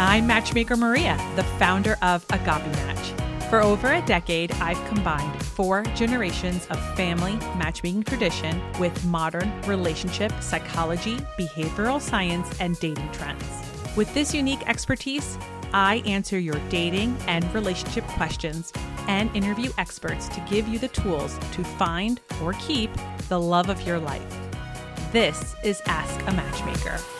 I'm Matchmaker Maria, the founder of Agape Match. For over a decade, I've combined four generations of family matchmaking tradition with modern relationship psychology, behavioral science, and dating trends. With this unique expertise, I answer your dating and relationship questions and interview experts to give you the tools to find or keep the love of your life. This is Ask a Matchmaker.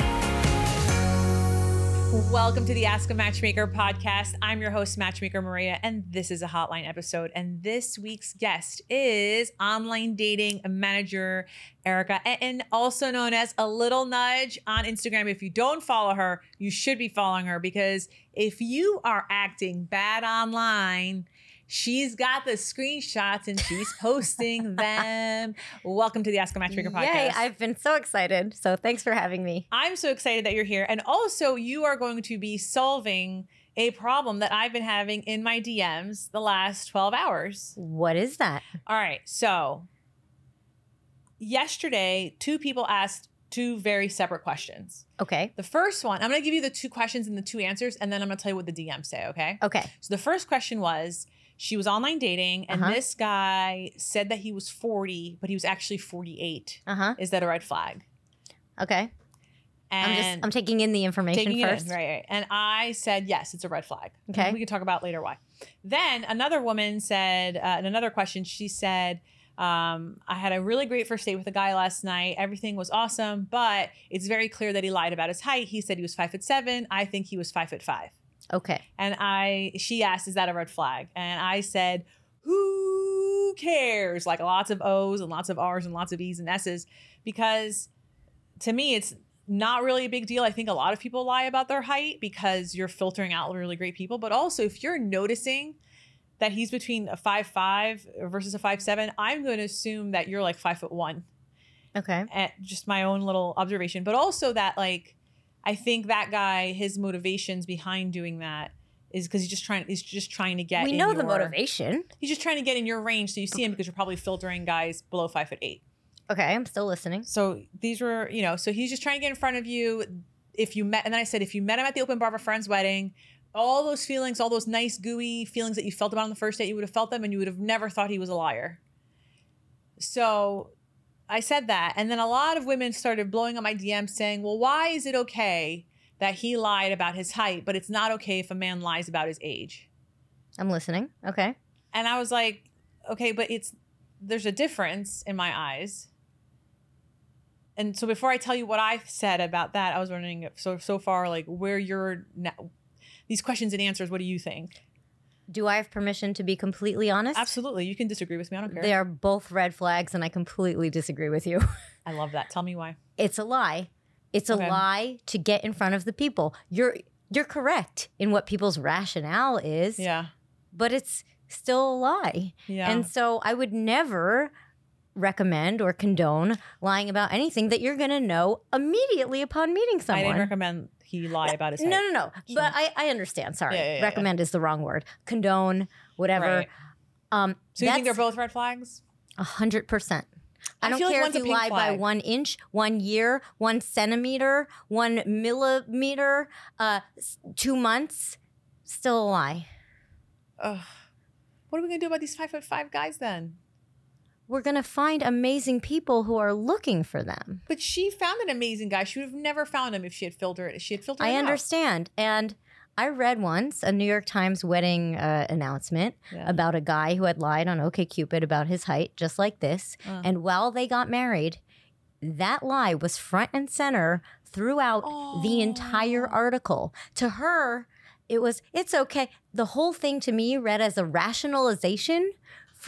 Welcome to the Ask a Matchmaker podcast. I'm your host, Matchmaker Maria, and this is a hotline episode. And this week's guest is online dating manager Erika, and also known as a little nudge on Instagram. If you don't follow her, you should be following her because if you are acting bad online, She's got the screenshots and she's posting them. Welcome to the Ask a Matchmaker podcast. Yay, I've been so excited. So thanks for having me. I'm so excited that you're here. And also, you are going to be solving a problem that I've been having in my DMs the last 12 hours. What is that? All right. So, yesterday, two people asked two very separate questions. Okay. The first one, I'm going to give you the two questions and the two answers, and then I'm going to tell you what the DMs say, okay? Okay. So, the first question was, she was online dating, and Uh-huh. this guy said that he was 40, but he was actually 48. Uh huh. Is that a red flag? Okay. And I'm just I'm taking in the information first. in, right, right. And I said, yes, it's a red flag. Okay. We can talk about later why. Then another woman said, uh, in another question, she said, um, I had a really great first date with a guy last night. Everything was awesome, but it's very clear that he lied about his height. He said he was five foot seven. I think he was five foot five. Okay. And I, she asked, is that a red flag? And I said, who cares? Like lots of O's and lots of R's and lots of E's and S's, because to me, it's not really a big deal. I think a lot of people lie about their height because you're filtering out really great people. But also, if you're noticing that he's between a five five versus a five seven, I'm going to assume that you're like five foot one Okay. at just my own little observation, but also that like I think that guy, his motivations behind doing that is because he's just trying he's just trying to get we know the motivation. He's just trying to get in your range so you see him because you're probably filtering guys below five foot eight. Okay, I'm still listening. So these were, you know, so he's just trying to get in front of you. If you met, and then I said, if you met him at the open bar of a friend's wedding, all those feelings, all those nice, gooey feelings that you felt about on the first date, you would have felt them and you would have never thought he was a liar. So I said that. And then a lot of women started blowing up my DMs saying, well, why is it okay that he lied about his height, but it's not okay if a man lies about his age? I'm listening. Okay. And I was like, okay, but it's there's a difference in my eyes. And so before I tell you what I said about that, I was wondering so so far like where you're now, these questions and answers. What do you think? Do I have permission to be completely honest? Absolutely, you can disagree with me. I don't care. They are both red flags, and I completely disagree with you. I love that. Tell me why. it's a lie. It's a Okay. lie to get in front of the people. You're you're correct in what people's rationale is, Yeah, but it's still a lie. yeah. And so I would never recommend or condone lying about anything that you're going to know immediately upon meeting I someone. didn't recommend he lie about his height. no, no, no. Sure. But I, I understand. Sorry. Yeah, yeah, yeah, recommend is the wrong word. Condone, whatever. Right. Um, So you think they're both red flags? a hundred percent. I don't like care one's if you lie by one inch, one year, one centimeter, one millimeter, uh, two months. Still a lie. Ugh. What are we gonna do about these five foot five guys then? We're gonna find amazing people who are looking for them. But she found an amazing guy. She would have never found him if she had filtered it. She had filtered. I it out. understand. And I read once a New York Times wedding uh, announcement Yeah. about a guy who had lied on OKCupid about his height, just like this. Uh. And while they got married, that lie was front and center throughout the entire Oh. article. To her, it was, it's okay. The whole thing to me read as a rationalization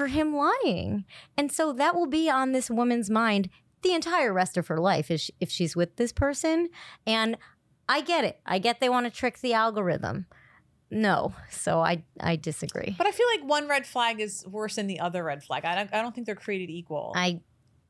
for him lying. And so that will be on this woman's mind the entire rest of her life if, if she's with this person. And I get it. I get they want to trick the algorithm. No, so I I disagree. But I feel like one red flag is worse than the other red flag. I don't, I don't think they're created equal. I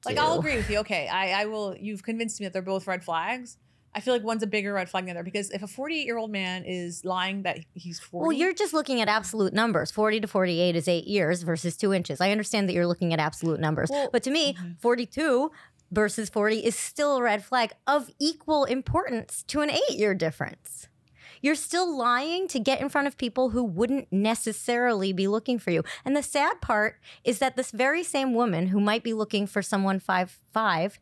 like do. I'll agree with you. Okay, I, I will. You've convinced me that they're both red flags. I feel like one's a bigger red flag than the other because if a 48 year old man is lying that he's 40, Well, you're just looking at absolute numbers. 40 to 48 is eight years versus two inches. I understand that you're looking at absolute numbers. Well, but to me, okay. 42 versus 40 is still a red flag of equal importance to an eight year difference. You're still lying to get in front of people who wouldn't necessarily be looking for you. And the sad part is that this very same woman who might be looking for someone five five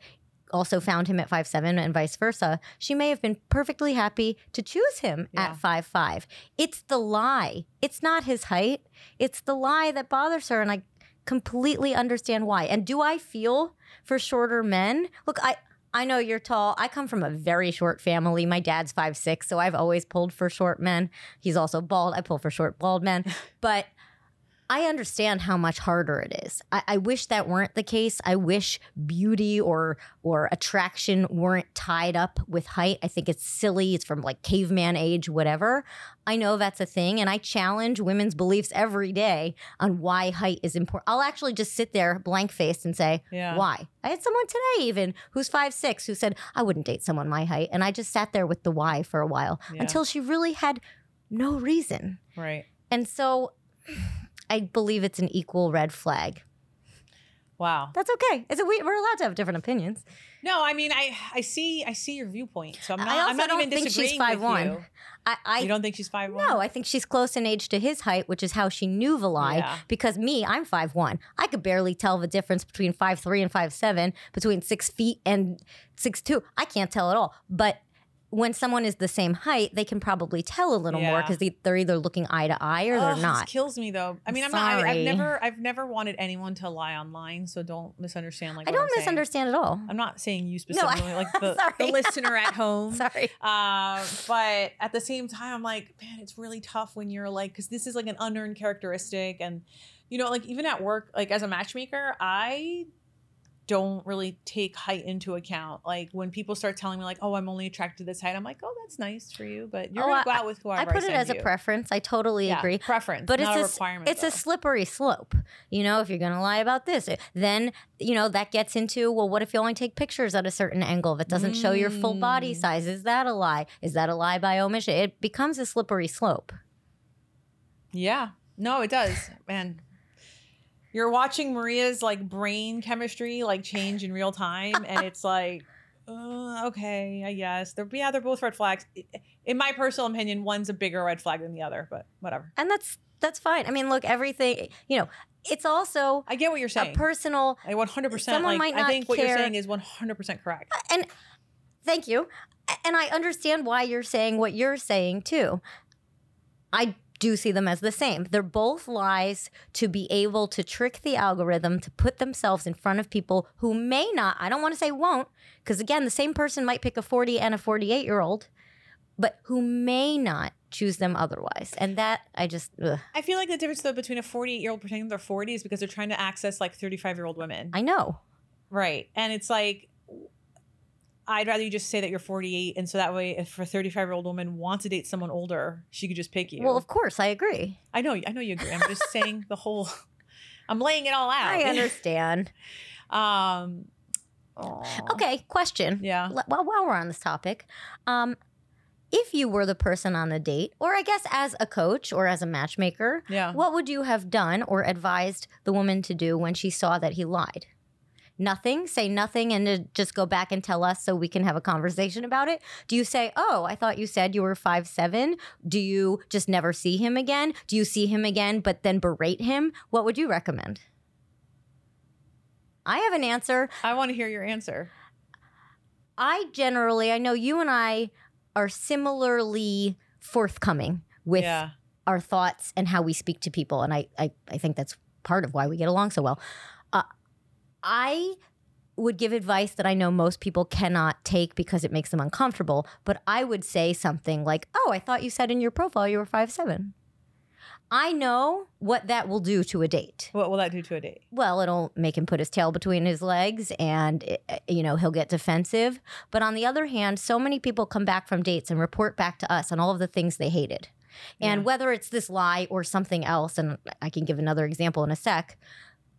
also found him at five seven and vice versa. She may have been perfectly happy to choose him Yeah. at five five. It's the lie. It's not his height. It's the lie that bothers her, and I completely understand why. And do I feel for shorter men? Look, I. I know you're tall. I come from a very short family. My dad's five six, so I've always pulled for short men. He's also bald. I pull for short bald men. But I understand how much harder it is. I, I wish that weren't the case. I wish beauty or or attraction weren't tied up with height. I think it's silly. It's from like caveman age, whatever. I know that's a thing, and I challenge women's beliefs every day on why height is important. I'll actually just sit there blank faced and say, Yeah. why? I had someone today even who's five six who said I wouldn't date someone my height, and I just sat there with the why for a while Yeah. until she really had no reason. Right. And so I believe it's an equal red flag. Wow. That's okay. It's a, we, we're allowed to have different opinions. No, I mean, I I see I see your viewpoint. So I'm I not. also I'm not don't even think she's five with 5'1". you. I, I you don't think she's five one? no, I think she's close in age to his height, which is how she knew Valai. Yeah. Because me, I'm five one. I could barely tell the difference between five three and five seven, between six feet and six two. I can't tell at all. But when someone is the same height, they can probably tell a little more because they, they're either looking eye to eye or Ugh, they're not. kills me though. I mean, I'm not. I, Sorry. I've never. I've never wanted anyone to lie online. So don't misunderstand. Like I don't I'm saying. misunderstand at all. I'm not saying you No, I- specifically, like the, the listener at home. Sorry. Uh, but at the same time, I'm like, man, it's really tough when you're like, because this is like an unearned characteristic, and you know, like even at work, like as a matchmaker, I don't really take height into account. Like when people start telling me, like, oh, I'm only attracted to this height, I'm like, oh, that's nice for you, but you're Oh, gonna I- go out with whoever I put it send as a preference. I totally Yeah, agree. preference, But not it's a a requirement. It's a slippery slope. You know, if you're going to lie about this, it- then, you know, that gets into, well, what if you only take pictures at a certain angle? If it doesn't show your full body Mm. size, is that a lie? Is that a lie by omission? It becomes a slippery slope. Yeah. No, it does. Man. You're watching Maria's like brain chemistry like change in real time and it's like uh, okay, I guess. They're yeah, they're both red flags. In my personal opinion, one's a bigger red flag than the other, but whatever. And that's that's fine. I mean, look, everything, you know, it's also I get what you're a saying. personal I 100% someone like might I not think what you're saying is 100% correct. and thank you. And I understand why you're saying what you're saying too. I do see them as the same. They're both lies to be able to trick the algorithm to put themselves in front of people who may not, I don't want to say won't, because again, the same person might pick a 40 and a 48 year old, but who may not choose them otherwise. And that I just, ugh, I feel like the difference though between a 48 year old pretending they're 40 is because they're trying to access like 35 year old women. I know. Right. And it's like, I'd rather you just say that you're 48. And so that way, if a 35 year old woman wants to date someone older, she could just pick you. Well, of course, I agree. I know, I know you agree. I'm just saying the whole, I'm laying it all out. I understand. um. Okay, question. Yeah. Well, while we're on this topic, um, if you were the person on the date, or I guess as a coach or as a matchmaker, Yeah. what would you have done or advised the woman to do when she saw that he lied? Nothing? Say nothing and to just go back and tell us so we can have a conversation about it? Do you say, Oh, I thought you said you were five seven? Do you just never see him again? Do you see him again but then berate him? What would you recommend? I have an answer. I want to hear your answer. I generally, I know you and I are similarly forthcoming with yeah. our thoughts and how we speak to people. And I, I, I think that's part of why we get along so well. I would give advice that I know most people cannot take because it makes them uncomfortable. But I would say something like, Oh, I thought you said in your profile you were five seven. I know what that will do to a date. What will that do to a date? Well, it'll make him put his tail between his legs and, eh, you know, he'll get defensive. But on the other hand, so many people come back from dates and report back to us on all of the things they hated. And Yeah. whether it's this lie or something else, and I can give another example in a sec,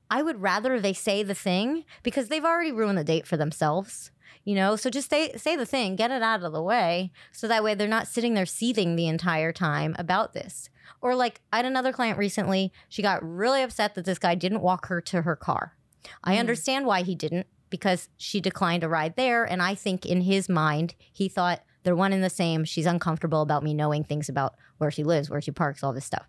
I would rather they say the thing because they've already ruined the date for themselves. You know, so just say say the thing, get it out of the way, so that way they're not sitting there seething the entire time about this. Or like I had another client recently, she got really upset that this guy didn't walk her to her car. I Mm. understand why he didn't because she declined a ride there and I think in his mind he thought They're one and the same. She's uncomfortable about me knowing things about where she lives, where she parks, all this stuff.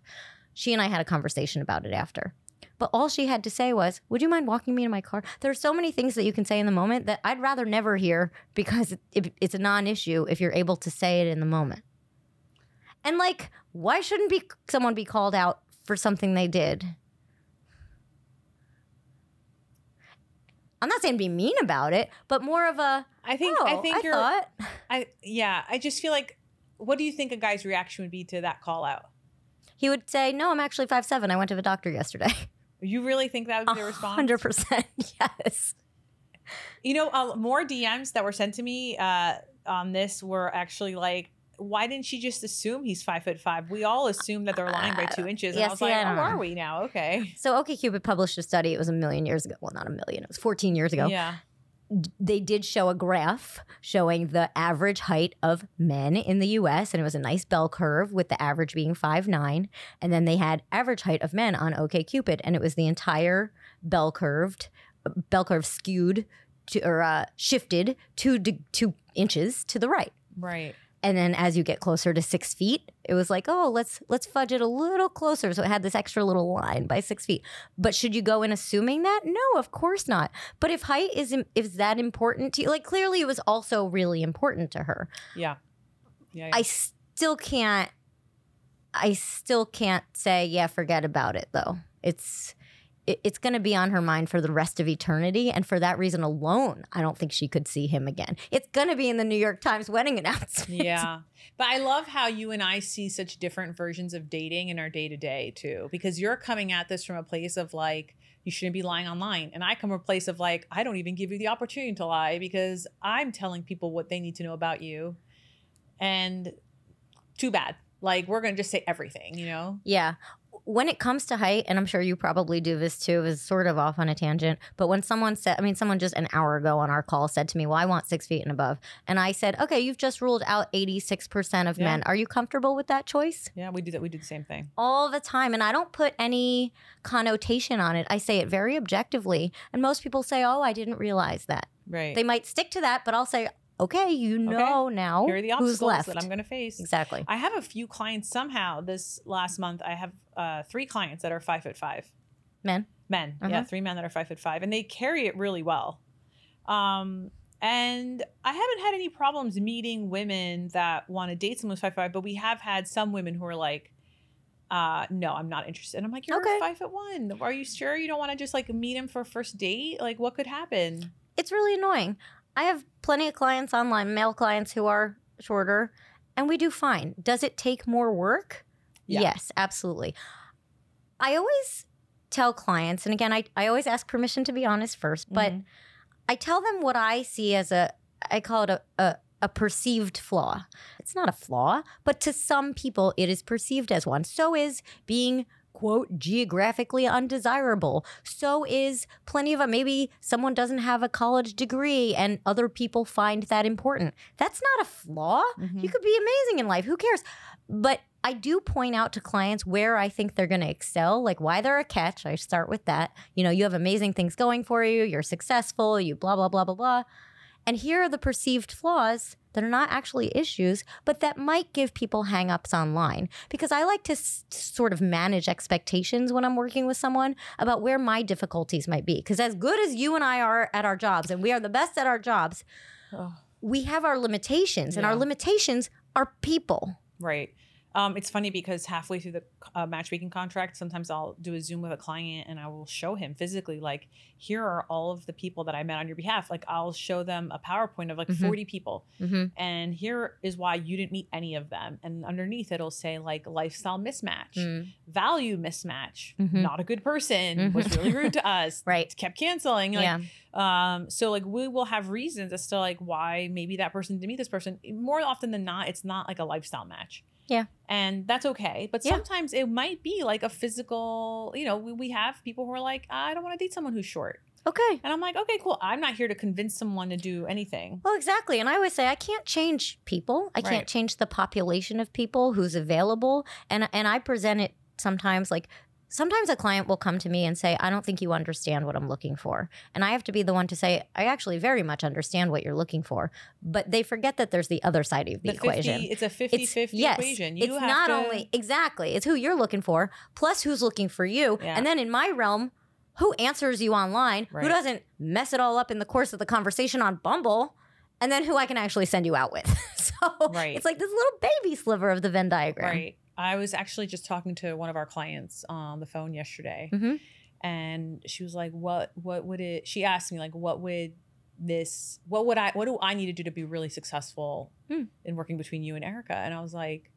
She and I had a conversation about it after. But all she had to say was, Would you mind walking me to my car? There are so many things that you can say in the moment that I'd rather never hear because it, it's a non issue if you're able to say it in the moment. And like, why shouldn't be someone be called out for something they did? I'm not saying be mean about it, but more of a I think oh, I think I you're thought. I yeah, I just feel like what do you think a guy's reaction would be to that call out? He would say, "No, I'm actually five seven. I went to the doctor yesterday." You really think that would be the response? Hundred percent, yes. You know, uh, more DMs that were sent to me uh, on this were actually like, why didn't she just assume he's five foot five? We all assume that they're lying by two inches. yeah, and I was like, I oh, are we now? Okay. So OkCupid published a study. It was a million years ago. Well, not a million. It was 14 years ago. Yeah. They did show a graph showing the average height of men in the U.S. and it was a nice bell curve with the average being five nine. And then they had average height of men on OkCupid, and it was the entire bell curved, bell curve skewed to or uh, shifted two two inches to the right. Right. And then as you get closer to six feet, it was like, oh, let's let's fudge it a little closer. So it had this extra little line by six feet. But should you go in assuming that? No, of course not. But if height is is that important to you, like clearly it was also really important to her. Yeah. Yeah. yeah. I still can't. I still can't say yeah. Forget about it though. It's it, it's going to be on her mind for the rest of eternity, and for that reason alone, I don't think she could see him again. It's going to be in the New York Times wedding announcement. yeah. But I love how you and I see such different versions of dating in our day to day too, because you're coming at this from a place of like, you shouldn't be lying online. And I come from a place of like, I don't even give you the opportunity to lie because I'm telling people what they need to know about you. And too bad. Like, we're going to just say everything, you know? Yeah. When it comes to height, and I'm sure you probably do this too, is sort of off on a tangent. But when someone said, I mean, someone just an hour ago on our call said to me, Well, I want six feet and above. And I said, Okay, you've just ruled out 86% of Yeah. men. Are you comfortable with that choice? Yeah, we do that. We do the same thing. All the time. And I don't put any connotation on it. I say it very objectively. And most people say, Oh, I didn't realize that. Right. They might stick to that, but I'll say, Okay, you know now Here are the who's obstacles left. that I'm going to face. exactly. I have a few clients somehow this last month. I have uh, three clients that are five foot five. Men. men yeah Uh-huh. three men that are five foot five and they carry it really well um and i haven't had any problems meeting women that want to date someone who's five foot five but we have had some women who are like uh no i'm not interested and i'm like you're Okay. five foot one are you sure you don't want to just like meet him for a first date like what could happen it's really annoying. I have plenty of clients online, male clients who are shorter, and we do fine. Does it take more work? Yeah. Yes, absolutely. I always tell clients, and again, I, I always ask permission to be honest first, but Mhm. I tell them what I see as a, I call it a, a, a perceived flaw. It's not a flaw, but to some people, it is perceived as one. So is being quote geographically undesirable. So is plenty of maybe someone doesn't have a college degree and other people find that important. That's not a flaw. Mhm. you could be amazing in life. Who cares? But i do point out to clients where i think they're going to excel like why they're a catch. I start with that. You know you have amazing things going for you. You're successful. You blah blah blah blah blah and here are the perceived flaws that are not actually issues, but that might give people hangups online. Because I like to s- sort of manage expectations when I'm working with someone about where my difficulties might be. Because as good as you and I are at our jobs, and we are the best at our jobs, Oh, we have our limitations, and our limitations are people. right um it's funny because halfway through the uh, matchmaking contract sometimes i'll do a zoom with a client and i will show him physically like here are all of the people that i met on your behalf like i'll show them a powerpoint of like Mhm. 40 people Mm-hmm. and here is why you didn't meet any of them and underneath it'll say like lifestyle mismatch Mm. value mismatch Mhm. not a good person was Mhm. really rude to us Right. kept canceling like, yeah. um so like we will have reasons as to like why maybe that person didn't meet this person more often than not it's not like a lifestyle match Yeah. and that's okay but Yeah. sometimes it might be like a physical you know we, we have people who are like i don't want to date someone who's short Okay. and i'm like okay cool i'm not here to convince someone to do anything Well, exactly. And I always say I can't change people. I can't change the population of people who's available. And and I present it sometimes like sometimes a client will come to me and say, I don't think you understand what I'm looking for. And I have to be the one to say, I actually very much understand what you're looking for. But they forget that there's the other side of the, The 50 equation. it's a 50 50 yes, equation. You it's have not to, only exactly, it's who you're looking for, plus who's looking for you. Yeah. And then in my realm, who answers you online, Right. who doesn't mess it all up in the course of the conversation on Bumble, and then who I can actually send you out with. so Right. it's like this little baby sliver of the Venn diagram. Right. I was actually just talking to one of our clients on the phone yesterday, Mhm. and she was like, "What? What would it?" She asked me like, "What would this? What would I? What do I need to do to be really successful Hmm. in working between you and Erika?" And I was like,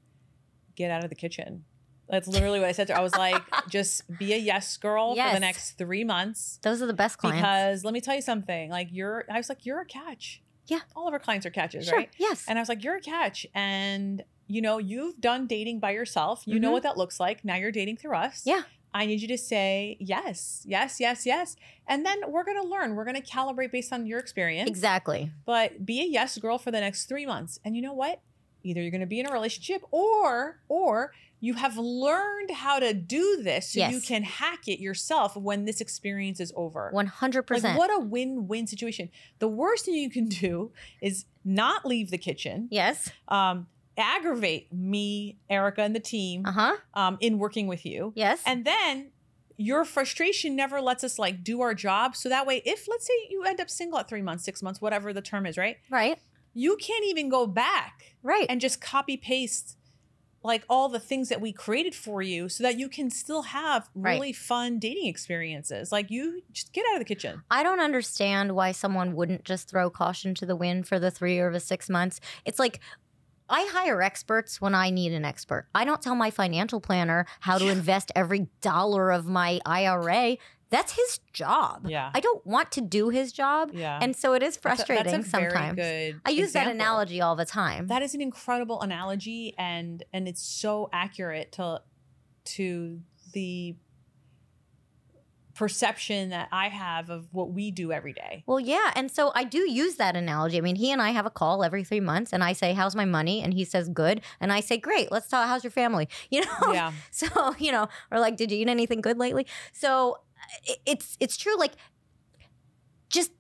"Get out of the kitchen." That's literally what I said to her. I was like, "Just be a yes girl for the next three months." Those are the best clients. Because let me tell you something. Like you're, I was like, you're a catch. Yeah. All of our clients are catches, sure. right? Yes. And I was like, you're a catch. And, you know, you've done dating by yourself. You know Mhm. what that looks like. Now you're dating through us. Yeah. I need you to say yes, yes, yes, yes. And then we're going to learn. We're going to calibrate based on your experience. exactly. But be a yes girl for the next three months. And you know what? Either you're going to be in a relationship or, or, you have learned how to do this so you can hack it yourself when this experience is over. 100%. Like what a win-win situation. The worst thing you can do is not leave the kitchen, yes. um, aggravate me, Erika, and the team Uh huh. um, in working with you, Yes. and then your frustration never lets us like do our job. So that way, if let's say you end up single at three months, six months, whatever the term is, right? right. You can't even go back Right. and just copy paste like all the things that we created for you so that you can still have Right. really fun dating experiences. Like you just get out of the kitchen. I don't understand why someone wouldn't just throw caution to the wind for the three or the six months. It's like I hire experts when I need an expert. I don't tell my financial planner how to invest every dollar of my IRA. That's his job. Yeah. I don't want to do his job. Yeah. And so it is That's a- frustrating that's a very sometimes. I use that analogy all the time. That is an incredible analogy, and and it's so accurate to to the perception that I have of what we do every day. Well, yeah. And so I do use that analogy. I mean, he and I have a call every three months, and I say, How's my money? And he says, Good. And I say, Great. Let's talk. How's your family? You know? Yeah, So, you know, or like, Did you eat anything good lately? So uh, it's it's true. Like, just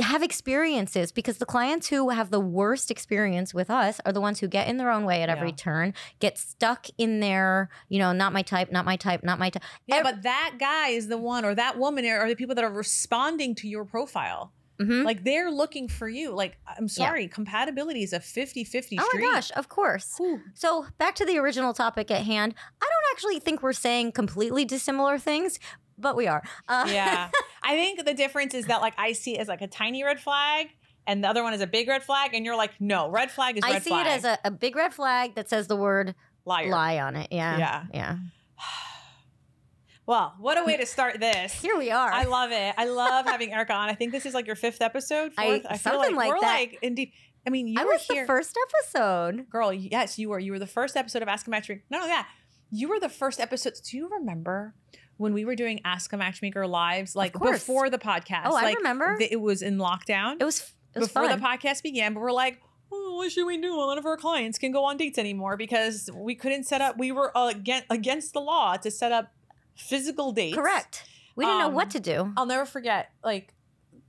have experiences because the clients who have the worst experience with us are the ones who get in their own way at every Yeah. turn, get stuck in their, you know, not my type, not my type, not my type. yeah, but that guy is the one, or that woman, are the people that are responding to your profile. Mhm. Like they're looking for you. Like I'm sorry, compatibility is a 50-50 Oh my gosh, of course. Whew. So back to the original topic at hand. I don't actually think we're saying completely dissimilar things, but we are. Uh, yeah i think the difference is that like i see it as like a tiny red flag and the other one is a big red flag and you're like no red flag is red flag. I see flag it as a, a big red flag that says the word liar lie on it. Yeah. Yeah. Yeah. well what a way to start this Here we are. i love it i love having erika on i think this is like your fifth episode I- fourth i, feel something like, like we're that. like indeed i mean you I were was here the first episode. girl yes you were you were the first episode of ask a matchmaker no no yeah you were the first episode do you remember when we were doing ask a matchmaker lives like before the podcast Oh, I like remember. th- it was in lockdown It was it was before fun. the podcast began, but we're like, oh, what should we do? None of our clients can go on dates anymore because we couldn't set up. We were uh, against against the law to set up physical dates. Correct. We didn't know what Um, to do. I'll never forget. Like,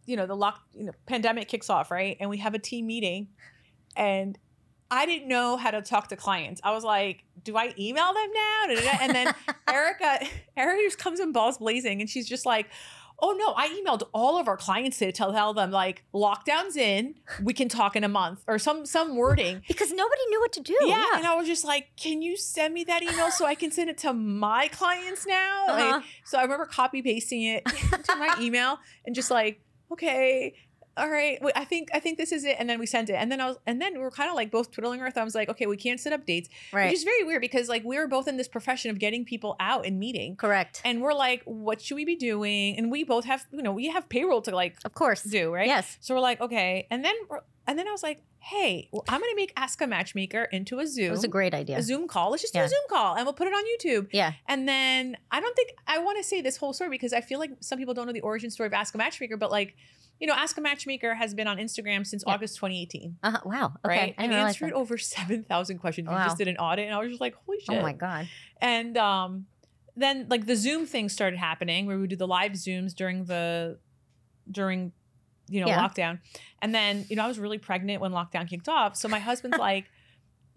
you know, the lock, you know, pandemic kicks off, right? And we have a team meeting, and I didn't know how to talk to clients. I was like, do I email them now? And then Erika, Erika just comes in balls blazing, and she's just like. Oh no, I emailed all of our clients to tell, them like lockdown's in, we can talk in a month or some some wording. Because nobody knew what to do. Yeah, Yeah. and I was just like, "Can you send me that email so I can send it to my clients now?" Uh-huh. And so I remember copy pasting it to my email and just like, "Okay, all right, I think I think this is it." And then we sent it, and then I was, and then we were kind of like both twiddling our thumbs, like, "Okay, we can't set up dates," right. which is very weird because like we were both in this profession of getting people out and meeting, Correct. and we're like, "What should we be doing?" And we both have, you know, we have payroll to like of course. do, right? Yes. So we're like, okay, and then we're, and then I was like, hey, well, I'm gonna make Ask a Matchmaker into a Zoom. It was a great idea. a Zoom call. Let's just do a Zoom call and we'll put it on YouTube. Yeah. And then I don't think I want to say this whole story because I feel like some people don't know the origin story of Ask a Matchmaker, but like, you know, Ask a Matchmaker has been on Instagram since Yeah. August 2018. Uh-huh. Wow. Okay. Right. I And answered that. over 7,000 questions. Wow. We just did an audit and I was just like, holy shit. Oh my god. And um then like the Zoom thing started happening where we would do the live Zooms during the during you know Yeah. lockdown. And then, you know, I was really pregnant when lockdown kicked off. So my husband's like,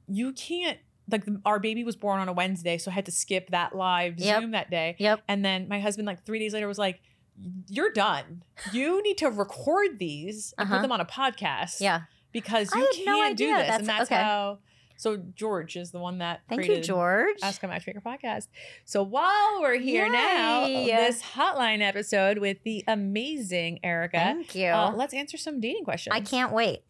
you can't like our baby was born on a Wednesday, so I had to skip that live Yep. Zoom that day. Yep. And then my husband, like three days later, was like, You're done. You need to record these and Uh-huh. put them on a podcast. Yeah. Because you can't no do this. That's- and that's okay. how so George is the one that Thank you, created George. Ask a Matchmaker podcast. So while we're here now, this hotline episode with the amazing Erika, Thank you. uh, let's answer some dating questions. I can't wait.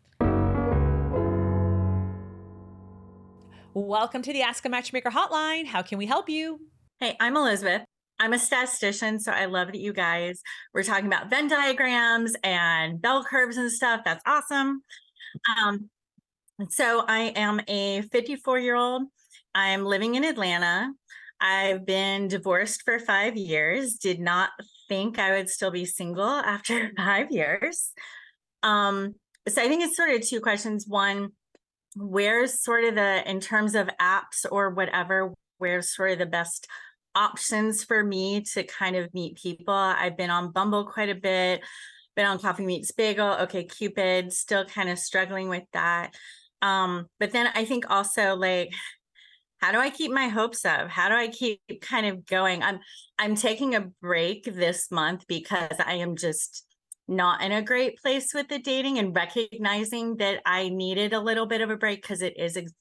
Welcome to the Ask a Matchmaker hotline. How can we help you? Hey, I'm Elizabeth. I'm a statistician, so I love that you guys were talking about Venn diagrams and bell curves and stuff. That's awesome. Um, and so I am a 54 year old. I'm living in Atlanta. I've been divorced for five years. Did not think I would still be single after five years. Um, so I think it's sort of two questions. One, where's sort of the in terms of apps or whatever where's sort of the best options for me to kind of meet people i've been on bumble quite a bit been on coffee meets bagel OkCupid still kind of struggling with that um but then i think also like how do i keep my hopes up how do i keep kind of going i'm i'm taking a break this month because i am just not in a great place with the dating and recognizing that I needed a little bit of a break because it is ex-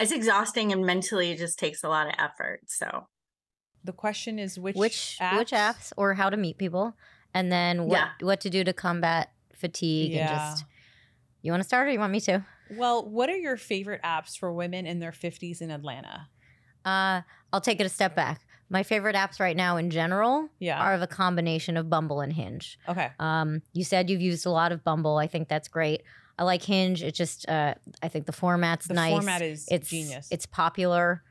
it's exhausting and mentally it just takes a lot of effort. So The question is which which which apps or how to meet people, and then what Yeah. what to do to combat fatigue and just. You want to start or you want me to? Well, what are your favorite apps for women in their 50s in Atlanta? Uh, I'll take it a step back. My favorite apps right now in general Yeah. are of a combination of Bumble and Hinge. okay. Um, you said you've used a lot of Bumble. I think that's great. I like Hinge. It just, uh, I think the format's nice. The nice. format is it's genius. It's popular.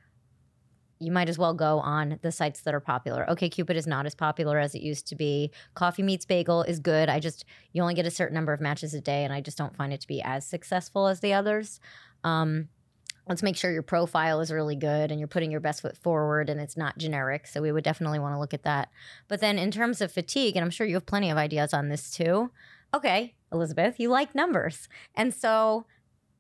You might as well go on the sites that are popular. OkCupid is not as popular as it used to be. Coffee Meets Bagel is good. I just you only get a certain number of matches a day, and I just don't find it to be as successful as the others. Um, let's make sure your profile is really good and you're putting your best foot forward and it's not generic. So we would definitely want to look at that. But then in terms of fatigue, and I'm sure you have plenty of ideas on this too. Okay, Elizabeth, you like numbers. And so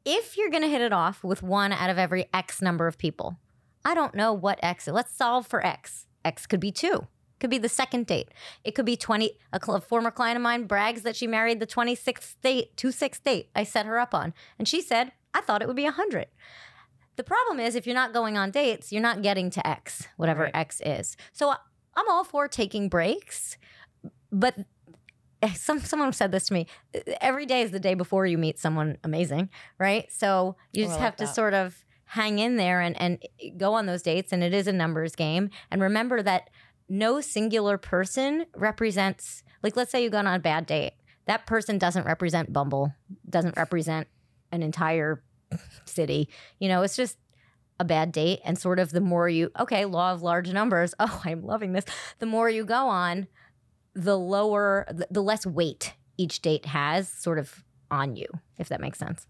if you're going to hit it off with one out of every X number of people, I don't know what X is. Let's solve for X. X could be two. Could be the second date. It could be 20. A, cl- a former client of mine brags that she married the 26th date, 26th date I set her up on. And she said, I thought it would be 100. The problem is, if you're not going on dates, you're not getting to X, whatever Right. X is. So I- I'm all for taking breaks, but eh, some someone said this to me. Every day is the day before you meet someone amazing, right? So you Oh, just have to that. sort of hang in there and and go on those dates, and it is a numbers game. And remember that no singular person represents. Like, let's say you go on a bad date. That person doesn't represent Bumble, doesn't represent an entire city. You know, it's just a bad date. And sort of the more you, okay, law of large numbers. Oh, I'm loving this. The more you go on, the lower, the less weight each date has sort of on you, if that makes sense.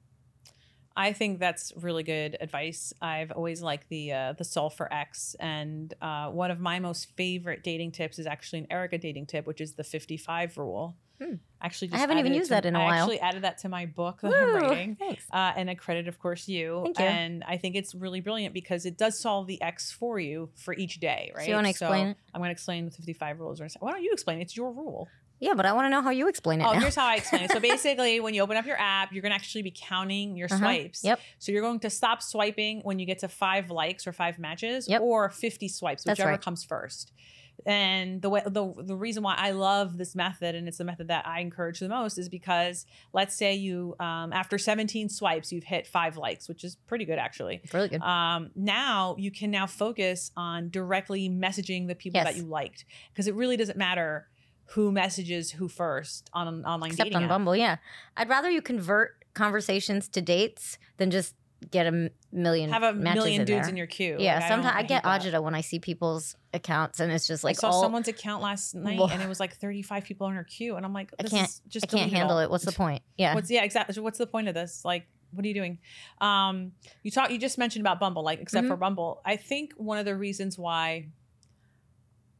I think that's really good advice. I've always liked the uh, the solve for X, and uh, one of my most favorite dating tips is actually an Erika dating tip, which is the fifty five rule. Hmm. Actually, I haven't even used to- that in a I while. I actually added that to my book that Woo, I'm writing. Thanks. Uh, and I credit, of course, you. Thank you. And I think it's really brilliant because it does solve the X for you for each day, right? So you want to explain it? I'm going to explain the 55 rules. Why don't you explain? It's your rule. Yeah, but I want to know how you explain it Oh, now. here's how I explain it. So basically, when you open up your app, you're going to actually be counting your Uh-huh. swipes. Yep. So you're going to stop swiping when you get to five likes or five matches, Yep. or 50 swipes, That's whichever right. comes first. And the way the the reason why I love this method, and it's the method that I encourage the most, is because let's say you um, after 17 swipes, you've hit five likes, which is pretty good actually. It's really good. Um, now you can now focus on directly messaging the people that you liked because it really doesn't matter who messages who first on an online Except dating on app. Bumble, yeah. I'd rather you convert conversations to dates than just get a million Have a million in dudes there. in your queue. Yeah, Like, sometimes I, hate get that. agita when I see people's accounts, and it's just like I saw all someone's account last night, Well, and it was like 35 people in her queue, and I'm like, I this can't- is just I can't handle all. it. What's the point? Yeah, What's yeah, exactly. What's the point of this? Like, what are you doing? Um, you talk. You just mentioned about Bumble, like except Mm-hmm. for Bumble. I think one of the reasons why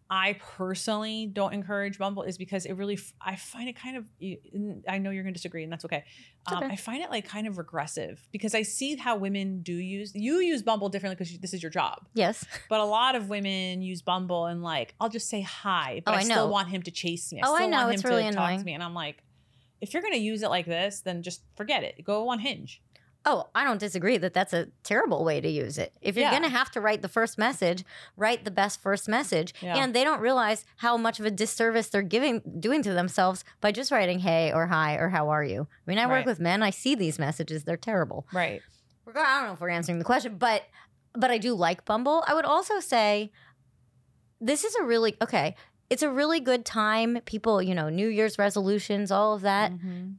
I personally don't encourage Bumble is because it really, I find it kind of, I know you're going to disagree and that's okay. Um, okay. I find it like kind of regressive because I see how women do use, you use Bumble differently because this is your job. Yes. But a lot of women use Bumble and like, I'll just say hi, but Oh, I, I still want him to chase me. I Oh, I still know. want It's him really to talk annoying. to me. And I'm like, if you're going to use it like this, then just forget it. Go on Hinge. Oh, I don't disagree that that's a terrible way to use it. If you're Yeah. going to have to write the first message, write the best first message. Yeah. And they don't realize how much of a disservice they're giving doing to themselves by just writing hey or hi or how are you. I mean, I work with men, I see these messages, they're terrible. Right. I don't know if we're answering the question, but but I do like Bumble. I would also say this is a really okay. It's a really good time. People, you know, New Year's resolutions, all of that. Mhm.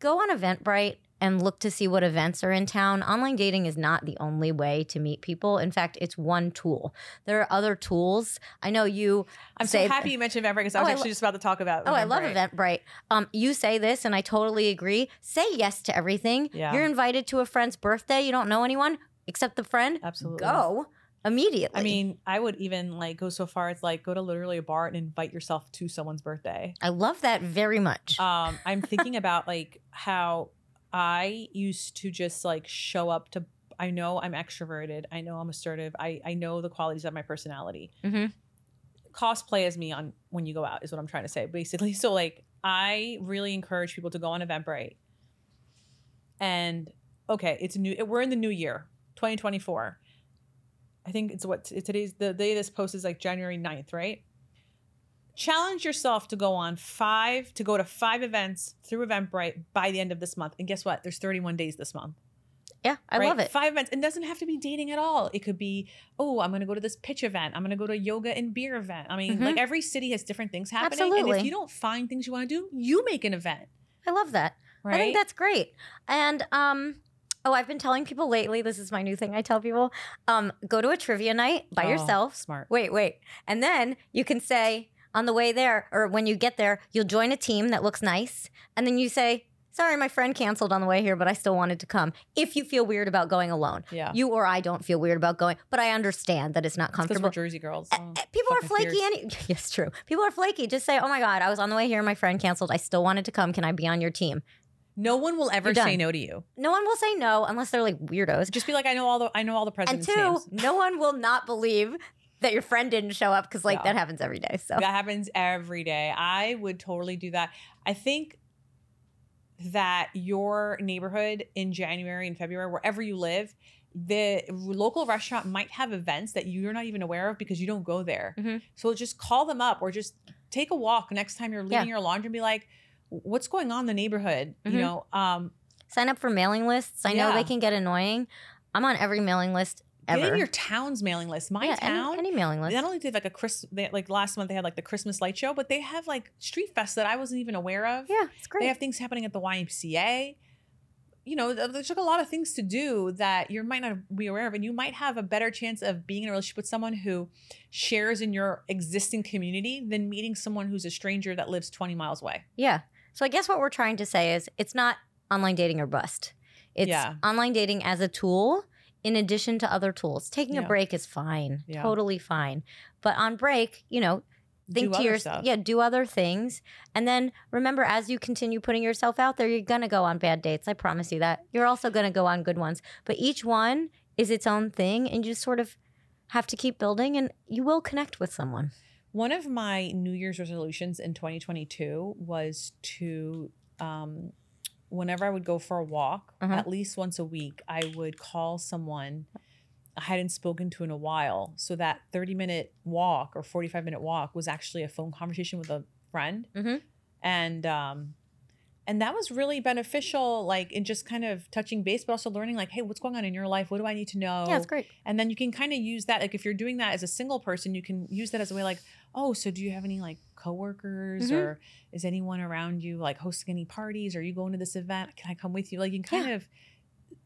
Go on Eventbrite and look to see what events are in town. Online dating is not the only way to meet people. In fact, it's one tool. There are other tools. I know you I'm so happy you mentioned Eventbrite because I Oh, was I actually lo- just about to talk about. Oh, I love Eventbrite. Eventbrite. Um, you say this, and I totally agree. Say yes to everything. Yeah. You're invited to a friend's birthday. You don't know anyone except the friend. Absolutely. Go immediately. I mean, I would even like go so far as like go to literally a bar and invite yourself to someone's birthday. I love that very much. Um, I'm thinking about like how I used to just like show up to. I know I'm extroverted. I know I'm assertive. I I know the qualities of my personality. Mhm. Cosplay as me on when you go out is what I'm trying to say, basically. So like, I really encourage people to go on Eventbrite. And okay, it's new. We're in the new year, 2024. I think it's what today's the day this post is like January 9th, right? Challenge yourself to go on five, to go to five events through Eventbrite by the end of this month. And guess what? There's 31 days this month. yeah, I right? love it. Five events. And it doesn't have to be dating at all. It could be, oh, I'm going to go to this pitch event. I'm going to go to a yoga and beer event. I mean, Mhm. like every city has different things happening. And Absolutely. if you don't find things you want to do, you make an event, I love that. right? I think that's great. And um, oh, I've been telling people lately. This is my new thing. I tell people, um, go to a trivia night by Oh, yourself. Smart. Wait, wait, and then you can say on the way there, or when you get there, you'll join a team that looks nice, and then you say. Sorry, my friend canceled on the way here, but I still wanted to come. If you feel weird about going alone, Yeah. you or I don't feel weird about going, but I understand that it's not comfortable. Because we're. Jersey girls. Eh, so eh, People are flaky. Any yes, true. People are flaky. Just say, "Oh my god, I was on the way here. My friend canceled. I still wanted to come. Can I be on your team?" No one will ever say no to you. No one will say no unless they're like weirdos. Just be like, I know all the I know all the presidents. And two, names. no one will not believe that your friend didn't show up because like Yeah. that happens every day. So That happens every day. I would totally do that. I think that your neighborhood in January and February, wherever you live, the local restaurant might have events that you're not even aware of because you don't go there. Mhm. So just call them up or just take a walk next time you're leaving your laundry and be like, what's going on in the neighborhood? Mhm. You know, um, sign up for mailing lists. I know they can get annoying. I'm on every mailing list get in your town's mailing list. My yeah, town, any, any mailing list. not only did like a Chris, they, like last month they had like the Christmas light show, but they have like street fest that I wasn't even aware of. yeah, it's great. They have things happening at the YMCA. You know, th- there's like a lot of things to do that you might not be aware of, and you might have a better chance of being in a relationship with someone who shares in your existing community than meeting someone who's a stranger that lives 20 miles away. yeah. So I guess what we're trying to say is it's not online dating or bust. It's Yeah. online dating as a tool in addition to other tools. Taking a break is fine. Yeah. Totally fine. But on break, you know, think Do to yourself, yeah do other things and then remember as you continue putting yourself out there you're gonna go on bad dates i promise you that you're also gonna go on good ones but each one is its own thing and you just sort of have to keep building and you will connect with someone One of my New Year's resolutions in 2022 was to, um, whenever I would go for a walk, Uh-huh. at least once a week, I would call someone I hadn't spoken to in a while. So that 30 minute walk or 45 minute walk was actually a phone conversation with a friend. Mhm. And, um, and that was really beneficial, like in just kind of touching base, but also learning, like, hey, what's going on in your life? What do I need to know? yeah it's great And then you can kind of use that, like if you're doing that as a single person, you can use that as a way, like, oh, so do you have any like coworkers Mhm. or is anyone around you like hosting any parties? Are you going to this event? Can I come with you? Like you can kind of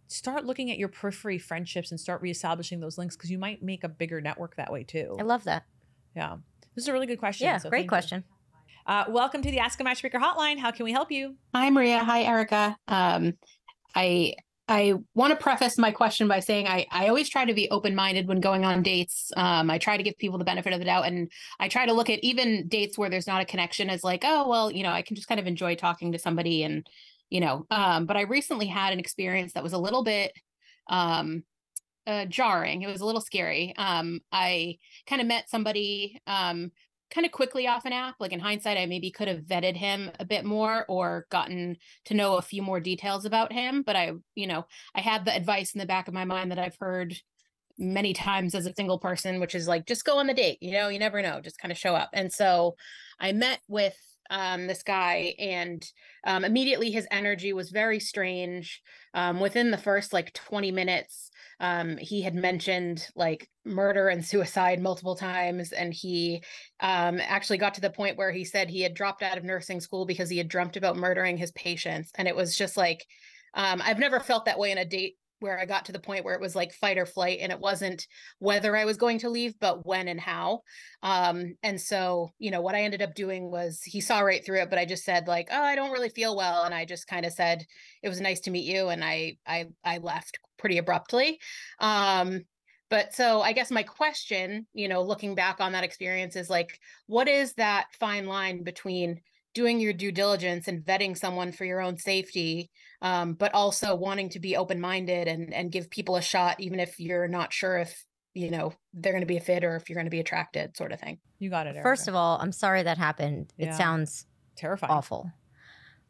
start looking at your periphery friendships and start reestablishing those links because you might make a bigger network that way too. i love that yeah. This is a really good question. yeah so great question Uh, welcome to the Ask a Matchmaker hotline. How can we help you? Hi, Maria. Hi, Erika. Um, I I want to preface my question by saying I, I always try to be open minded when going on dates. Um, I try to give people the benefit of the doubt, and I try to look at even dates where there's not a connection as like, oh well, you know, I can just kind of enjoy talking to somebody, and you know. Um, but I recently had an experience that was a little bit um, uh, jarring. It was a little scary. Um, I kind of met somebody um, kind of quickly off an app. Like in hindsight, I maybe could have vetted him a bit more or gotten to know a few more details about him. But I, you know, I had the advice in the back of my mind that I've heard many times as a single person, which is like, just go on the date, you know, you never know, just kind of show up. And so I met with um, this guy, and um, immediately his energy was very strange. Um, within the first like 20 minutes, um, he had mentioned like murder and suicide multiple times, and he um, actually got to the point where he said he had dropped out of nursing school because he had dreamt about murdering his patients, and it was just like um, I've never felt that way in a date where I got to the point where it was like fight or flight and it wasn't whether I was going to leave, but when and how. Um, and so, you know, what I ended up doing was he saw right through it, but I just said like, oh, I don't really feel well. And I just kind of said, it was nice to meet you. And I, I, I left pretty abruptly. Um, but so I guess my question, you know, looking back on that experience is like, what is that fine line between doing your due diligence and vetting someone for your own safety um, but also wanting to be open-minded and and give people a shot even if you're not sure if you know they're going to be a fit or if you're going to be attracted sort of thing You got it. Erika. First of all, I'm sorry that happened. Yeah. It sounds terrifying. awful.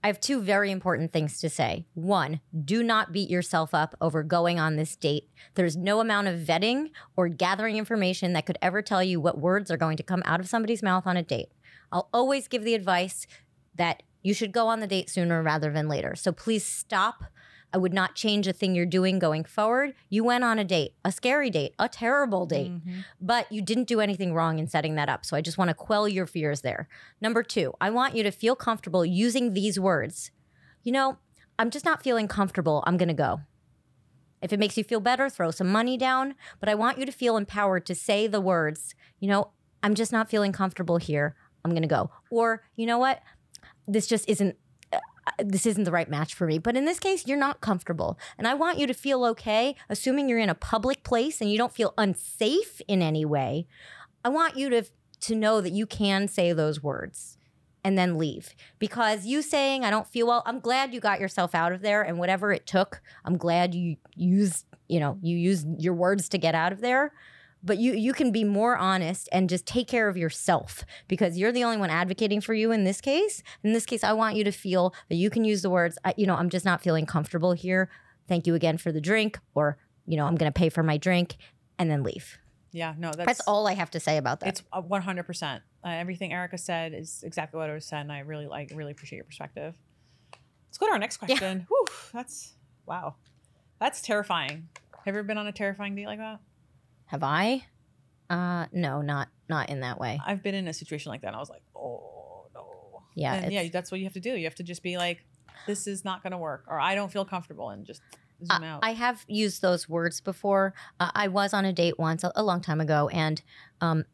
I have two very important things to say. One, do not beat yourself up over going on this date. There's no amount of vetting or gathering information that could ever tell you what words are going to come out of somebody's mouth on a date. I'll always give the advice that you should go on the date sooner rather than later. So please stop. I would not change a thing you're doing going forward. You went on a date, a scary date, a terrible date, Mhm. but you didn't do anything wrong in setting that up. So I just want to quell your fears there. Number two, I want you to feel comfortable using these words. You know, I'm just not feeling comfortable. I'm going to go. If it makes you feel better, throw some money down. But I want you to feel empowered to say the words, you know, I'm just not feeling comfortable here. I'm going to go. Or, you know what? This just isn't. uh, This isn't the right match for me. But in this case, you're not comfortable. And I want you to feel okay, assuming you're in a public place and you don't feel unsafe in any way. I want you to to know that you can say those words and then leave. Because you saying I don't feel well, I'm glad you got yourself out of there and whatever it took, I'm glad you used, you know, you used your words to get out of there. But you you can be more honest and just take care of yourself because you're the only one advocating for you in this case. In this case, I want you to feel that you can use the words, I, you know, I'm just not feeling comfortable here. Thank you again for the drink or, you know, I'm going to pay for my drink and then leave. Yeah, no, that's, That's all I have to say about that. It's one hundred percent. Uh, everything Erika said is exactly what I was saying and I really like really appreciate your perspective. Let's go to our next question. Whew, that's wow, that's terrifying. Have you ever been on a terrifying date like that? Have I? Uh no, not not in that way. I've been in a situation like that, and I was like, oh no. Yeah, and yeah, that's what you have to do. You have to just be like, this is not going to work, or I don't feel comfortable, and just zoom out. I have used those words before. Uh, I was on a date once a, a long time ago, and um,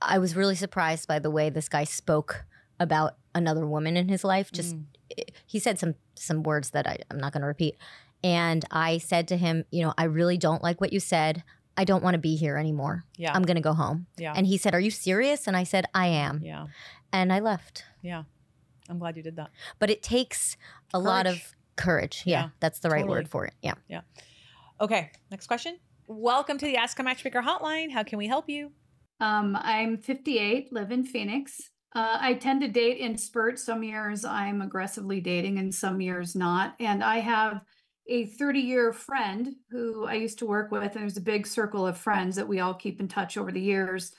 I was really surprised by the way this guy spoke about another woman in his life. Just Mm. he said some some words that I, I'm not going to repeat, and I said to him, you know, I really don't like what you said. I don't want to be here anymore. yeah, I'm going to go home. yeah, And he said, Are you serious? And I said, I am. yeah, And I left. yeah. I'm glad you did that. But it takes a lot of courage. Yeah, Yeah, that's the right totally. word for it. Yeah. Yeah. Okay, next question. Welcome to the Ask a Matchmaker hotline. How can we help you? Um, I'm 58, live in Phoenix. Uh, I tend to date in spurts. Some years I'm aggressively dating and some years not. And I have a 30 year friend who I used to work with, and there's a big circle of friends that we all keep in touch over the years.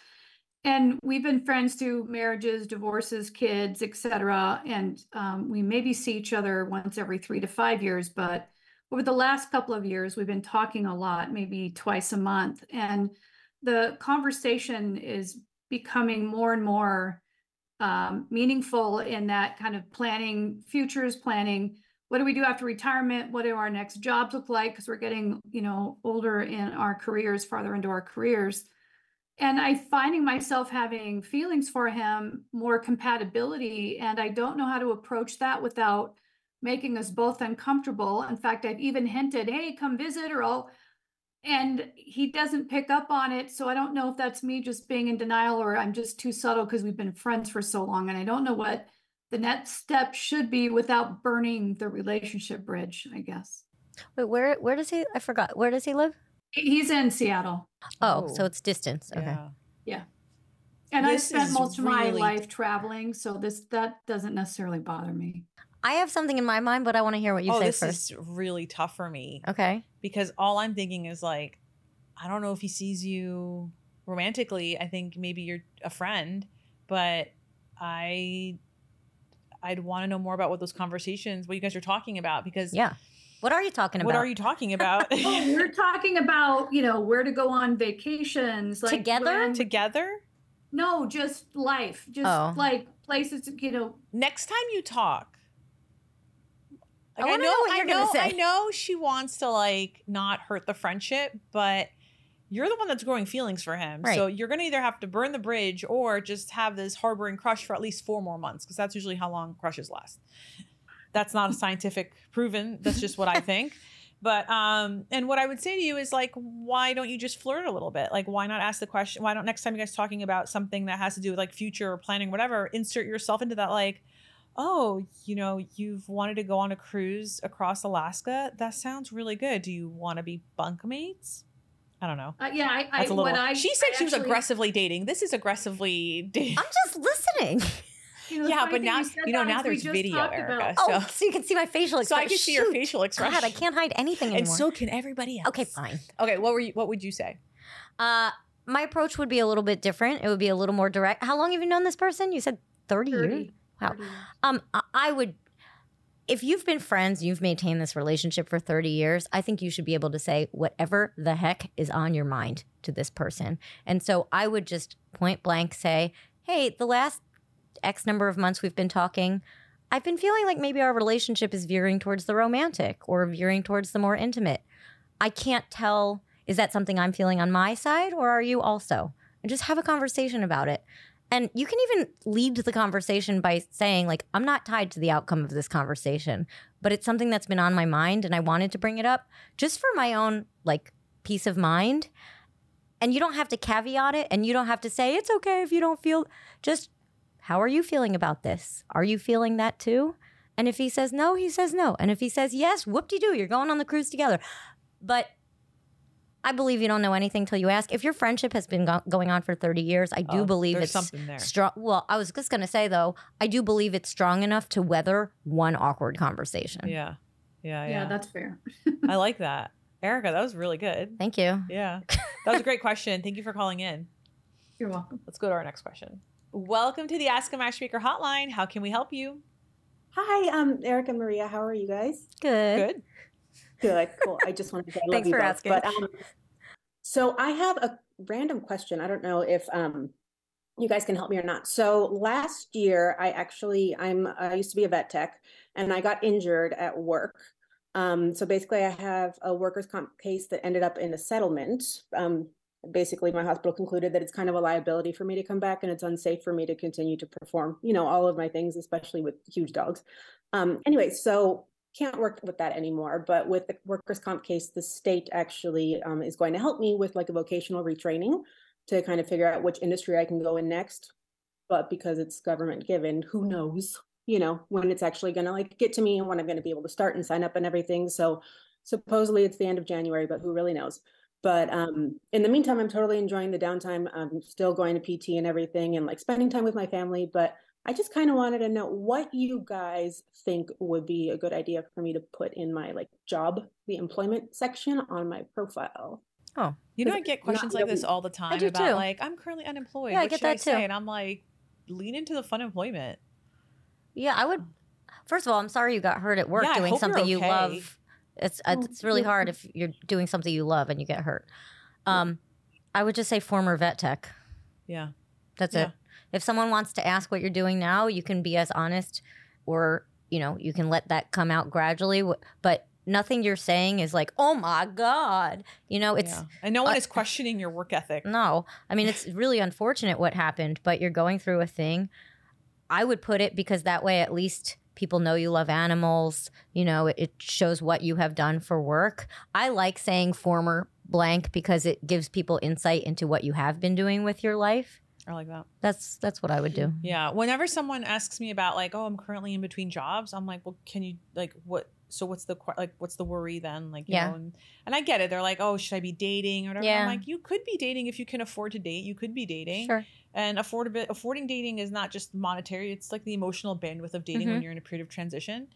And we've been friends through marriages, divorces, kids, etc. And um, we maybe see each other once every three to five years, but over the last couple of years, we've been talking a lot, maybe twice a month. And the conversation is becoming more and more um, meaningful in that kind of planning futures planning what do we do after retirement what do our next jobs look like because we're getting you know older in our careers farther into our careers and i finding myself having feelings for him more compatibility and i don't know how to approach that without making us both uncomfortable. In fact, I've even hinted, hey, come visit or I'll and he doesn't pick up on it. So I don't know if that's me just being in denial or I'm just too subtle because we've been friends for so long. And I don't know what the next step should be without burning the relationship bridge, I guess. Wait, where where does he? I forgot. Where does he live? He's in Seattle. Oh, Oh. so it's distance. Okay. Yeah. And I spent is most of my life traveling, so this that doesn't necessarily bother me. I have something in my mind, but I want to hear what you oh, say this first. is really tough for me Okay. because all I'm thinking is like, I don't know if he sees you romantically. I think maybe you're a friend, but I, I'd want to know more about what those conversations, what you guys are talking about, because Yeah. What are you talking about? what are you talking about Oh, we're talking about, you know, where to go on vacations, like Together? when- together? No, just life, just Oh. like places, you know. Next time you talk. I wanna know what I you're gonna know, I know she wants to like not hurt the friendship, but you're the one that's growing feelings for him. So you're gonna either have to burn the bridge or just have this harboring crush for at least four more months, because that's usually how long crushes last. That's not a scientific proven. That's just what I think. But um, and what I would say to you is like, why don't you just flirt a little bit? Like, why not ask the question? Why don't next time you guys talking about something that has to do with like future or planning, whatever, insert yourself into that like, oh, you know, you've wanted to go on a cruise across Alaska. That sounds really good. Do you want to be bunkmates? I don't know. Uh, yeah, I, I That's a little. what I she said I she was actually- aggressively dating. This is aggressively dating. I'm just listening. You know, Yeah, but now- said you know, now there's video, Erika. about- Oh, So- so you can see my facial so expression. I can see your facial expression. God, I can't hide anything anymore. And so can everybody else. okay, fine. Okay, what were you? What would you say? Uh, my approach would be a little bit different. It would be a little more direct. How long have you known this person? You said 30, years. Wow. 30 years. Um, I- I would, if you've been friends, you've maintained this relationship for 30 years, I think you should be able to say whatever the heck is on your mind to this person. And so I would just point blank say, hey, the last X number of months we've been talking, I've been feeling like maybe our relationship is veering towards the romantic or veering towards the more intimate. I can't tell, is that something I'm feeling on my side or are you also? And just have a conversation about it. And you can even lead the conversation by saying, like, I'm not tied to the outcome of this conversation, but it's something that's been on my mind and I wanted to bring it up just for my own, like, peace of mind. And you don't have to caveat it and you don't have to say, it's okay if you don't feel, just, how are you feeling about this? Are you feeling that too? And if he says no, he says no. And if he says yes, whoop de doo, you're going on the cruise together. But I believe you don't know anything till you ask. If your friendship has been go- going on for 30 years, I do Oh, believe it's something there. strong. Well, I was just going to say though, I do believe it's strong enough to weather one awkward conversation. Yeah, yeah, Yeah, yeah. that's fair. I like that, Erika. That was really good. Thank you. Yeah, that was a great question. Thank you for calling in. You're welcome. Let's go to our next question. Welcome to the Ask a Matchmaker hotline. How can we help you? Hi, um, Eric and Maria. How are you guys? Good. Good. Good, cool. I just wanted to say I Thanks for both. asking. But um, so I have a random question. I don't know if um you guys can help me or not. So last year, I actually I'm I used to be a vet tech, and I got injured at work. Um, so basically, I have a workers' comp case that ended up in a settlement. Um, basically, my hospital concluded that it's kind of a liability for me to come back, and it's unsafe for me to continue to perform, you know, all of my things, especially with huge dogs. Um, anyway, so can't work with that anymore. But with the workers' comp case, the state actually um, is going to help me with like a vocational retraining to kind of figure out which industry I can go in next. But because it's government given, who knows, you know, when it's actually going to like get to me and when I'm going to be able to start and sign up and everything. So supposedly it's the end of January, but who really knows? But um, in the meantime, I'm totally enjoying the downtime. I'm still going to PT and everything and like spending time with my family. But I just kind of wanted to know what you guys think would be a good idea for me to put in my like job, the employment section on my profile. Oh, you know, I get questions like this all the time about too. like I'm currently unemployed. Yeah, I what get should I that too. say? And I'm like, lean into the fun employment. Yeah, I would. First of all, I'm sorry you got hurt at work Yeah, doing hope you're something you love. It's uh, Oh, it's really hard if you're doing something you love and you get hurt. Um, I would just say former vet tech. Yeah. That's Yeah. it. If someone wants to ask what you're doing now, you can be as honest, or you know, you can let that come out gradually. But nothing you're saying is like, oh my god, you know, it's yeah. and no one uh, is questioning your work ethic. no. I mean, it's really unfortunate what happened, but you're going through a thing. I would put it because that way, at least people know you love animals. You know, it, it shows what you have done for work. I like saying former blank because it gives people insight into what you have been doing with your life. I like that. That's that's what I would do. Yeah. Whenever someone asks me about like, oh, I'm currently in between jobs, I'm like, well, can you like what? So what's the like? What's the worry then? Like, you Yeah. know, and, and I get it. They're like, oh, should I be dating or whatever? Yeah. I'm like, you could be dating if you can afford to date. You could be dating. Sure. And afford affording dating is not just monetary. It's like the emotional bandwidth of dating when Mhm. you're in a period of transition.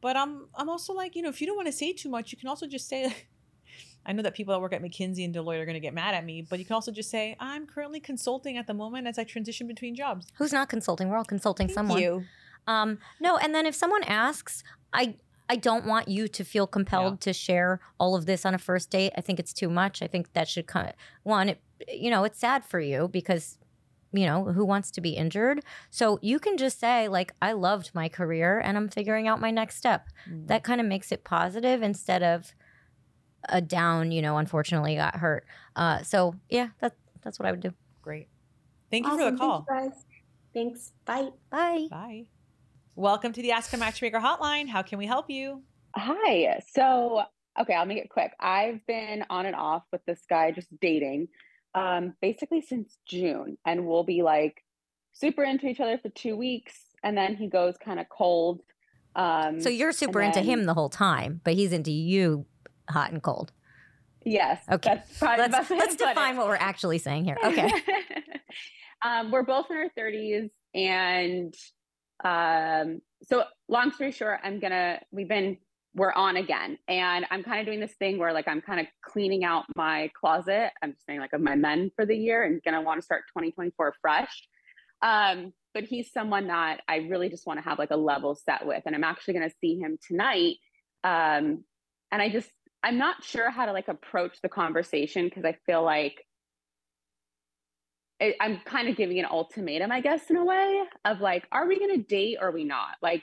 But I'm I'm also like, you know, if you don't want to say too much, you can also just say. I know that people that work at McKinsey and Deloitte are going to get mad at me, but you can also just say, I'm currently consulting at the moment as I transition between jobs. Who's not consulting? We're all consulting Thank someone. you. Um, no, and then if someone asks, I I don't want you to feel compelled to share all of this on a first date. I think it's too much. I think that should come one, it, you know, it's sad for you because you know, who wants to be injured? So you can just say like I loved my career and I'm figuring out my next step. Mm. That kind of makes it positive instead of a down, you know, unfortunately got hurt. Uh so yeah, that that's what I would do. Great. Thank you for the call. Thanks, guys. Thanks. Bye. Bye. Bye. Welcome to the Ask a Matchmaker hotline. How can we help you? Hi. So, okay, I'll make it quick. I've been on and off with this guy just dating um basically since June and we'll be like super into each other for 2 weeks and then he goes kind of cold. Um So you're super into him the whole time, but he's into you hot and cold. yes. Okay. Let's let's to put it. define what we're actually saying here. Okay. um, we're both in our 30s and um, so long story short i'm gonna we've been we're on again and i'm kind of doing this thing where like i'm kind of cleaning out my closet i'm just saying like of my men for the year and gonna want to start 2024 fresh um, but he's someone that i really just want to have like a level set with and i'm actually gonna see him tonight um, and i just i'm not sure how to like approach the conversation because i feel like I- I'm kind of giving an ultimatum, I guess, in a way of like, are we going to date or are we not? Like,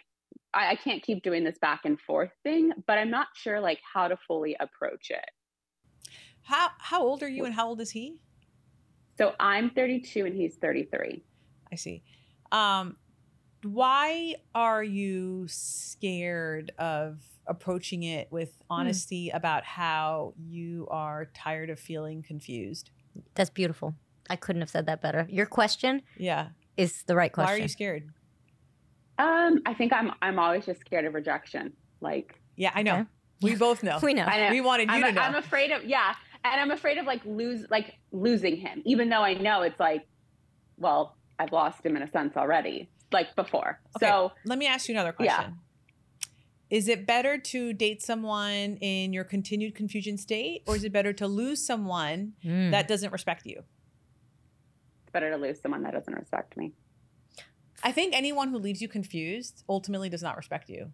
I, I can't keep doing this back and forth thing, but I'm not sure like how to fully approach it. How how old are you and how old is he? So I'm 32 and he's 33. I see. Um why are you scared of approaching it with honesty about how you are tired of feeling confused? That's beautiful. I couldn't have said that better. Your question Yeah. is the right question. Why are you scared? Um, I think I'm I'm always just scared of rejection. Like Yeah, I know. Okay. We both know. We know. I know We wanted you I'm, to know. I'm afraid of yeah, and I'm afraid of like lose like losing him, even though I know it's like, well, I've lost him in a sense already, like before. Okay. So Let me ask you another question. Yeah. Question. Is it better to date someone in your continued confusion state, or is it better to lose someone Mm. that doesn't respect you? it's better to lose someone that doesn't respect me. I think anyone who leaves you confused ultimately does not respect you.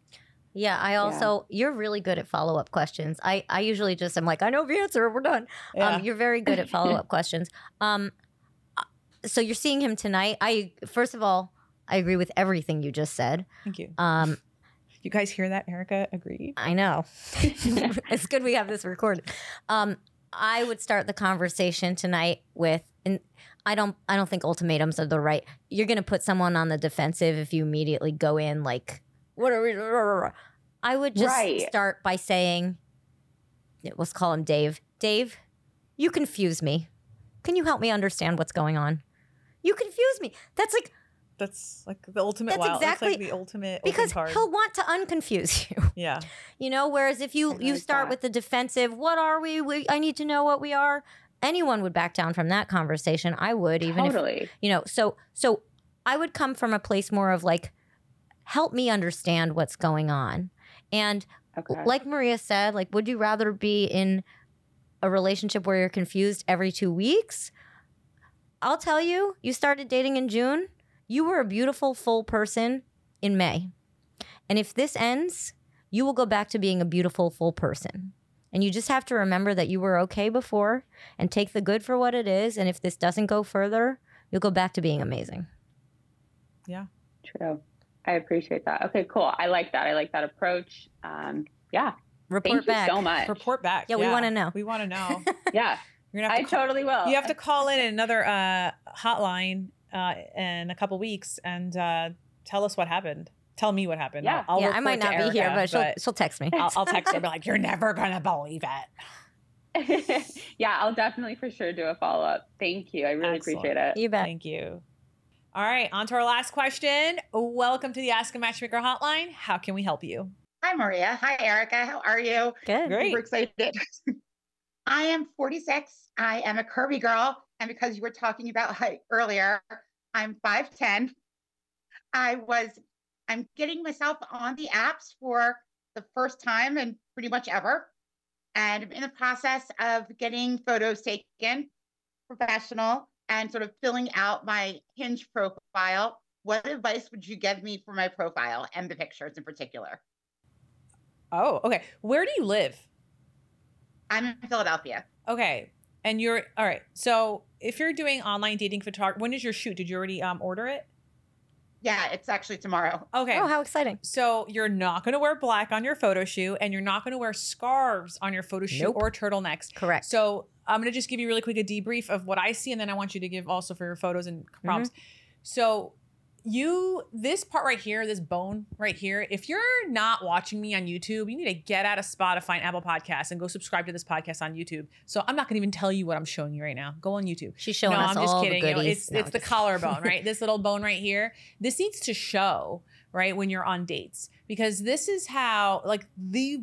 yeah, I also you're really good at follow up questions. I I usually just I'm like I know the answer. We're done. Yeah. Um, you're very good at follow up questions. Um, uh, so you're seeing him tonight. I first of all I agree with everything you just said. Thank you. Um, You guys hear that? Erika agreed. I know. it's good we have this recorded. Um, I would start the conversation tonight with, and I don't, I don't think ultimatums are the right. You're going to put someone on the defensive if you immediately go in like, what are we? I would just Right. start by saying, let's call him Dave. Dave, you confuse me. Can you help me understand what's going on? You confuse me. That's like That's like the ultimate. That's wow, that's like exactly- the ultimate because open card. he'll want to unconfuse you. yeah. You know, whereas if you I you like start that. with the defensive, what are we? we? I need to know what we are. Anyone would back down from that conversation. I would, even if totally. you know. So so I would come from a place more of like, help me understand what's going on, and okay. like Maria said, like, would you rather be in a relationship where you're confused every two weeks? I'll tell you, you started dating in June. You were a beautiful, full person in May. And if this ends, you will go back to being a beautiful, full person. And you just have to remember that you were okay before and take the good for what it is. And if this doesn't go further, you'll go back to being amazing. Yeah. True. I appreciate that. Okay, cool. I like that. I like that approach. Um, yeah. Report Thank back. you so much. Report back. Yeah, we wanna know. We want to know. Yeah, You're gonna have I to call, totally will. you have to call in another uh, hotline uh, in a couple weeks and uh, tell us what happened. Tell me what happened. Yeah. I'll, I'll yeah, I might not to be here, but she'll she'll text me. I'll, I'll text her and be like, "You're never gonna believe it." yeah, I'll definitely for sure do a follow up. Thank you. I really Excellent. appreciate it. You bet. Thank you. All right, on to our last question. Welcome to the Ask a Matchmaker hotline. How can we help you? Hi, Maria. Hi, Erika. How are you? Good. Great. Super excited. I am 46. I am a curvy girl. And because you were talking about height earlier, I'm 5'10. I was, I'm getting myself on the apps for the first time and pretty much ever. And I'm in the process of getting photos taken, professional, and sort of filling out my Hinge profile. What advice would you give me for my profile and the pictures in particular? Oh, okay. Where do you live? I'm in Philadelphia. Okay. And you're all right. So if you're doing online dating photography, when is your shoot? Did you already um order it? Yeah, it's actually tomorrow. Okay. Oh, how exciting! So you're not going to wear black on your photo shoot, and you're not going to wear scarves on your photo shoot Nope. or turtlenecks. Correct. So I'm going to just give you really quick a debrief of what I see, and then I want you to give also for your photos and prompts. So you, this part right here, this bone right here, if you're not watching me on YouTube, you need to get out of Spotify and Apple Podcasts and go subscribe to this podcast on YouTube. So I'm not going to even tell you what I'm showing you right now. Go on YouTube She's showing no, us I'm just all kidding. the You know, it's No, it's the collarbone, right? This little bone right here. This needs to show, right, when you're on dates. Because this is how like the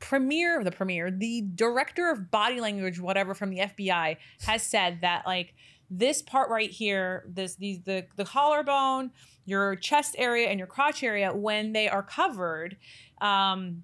premier the premier, the director of body language, whatever from the FBI has said that like this part right here, this these the the collarbone, your chest area and your crotch area, when they are covered, um,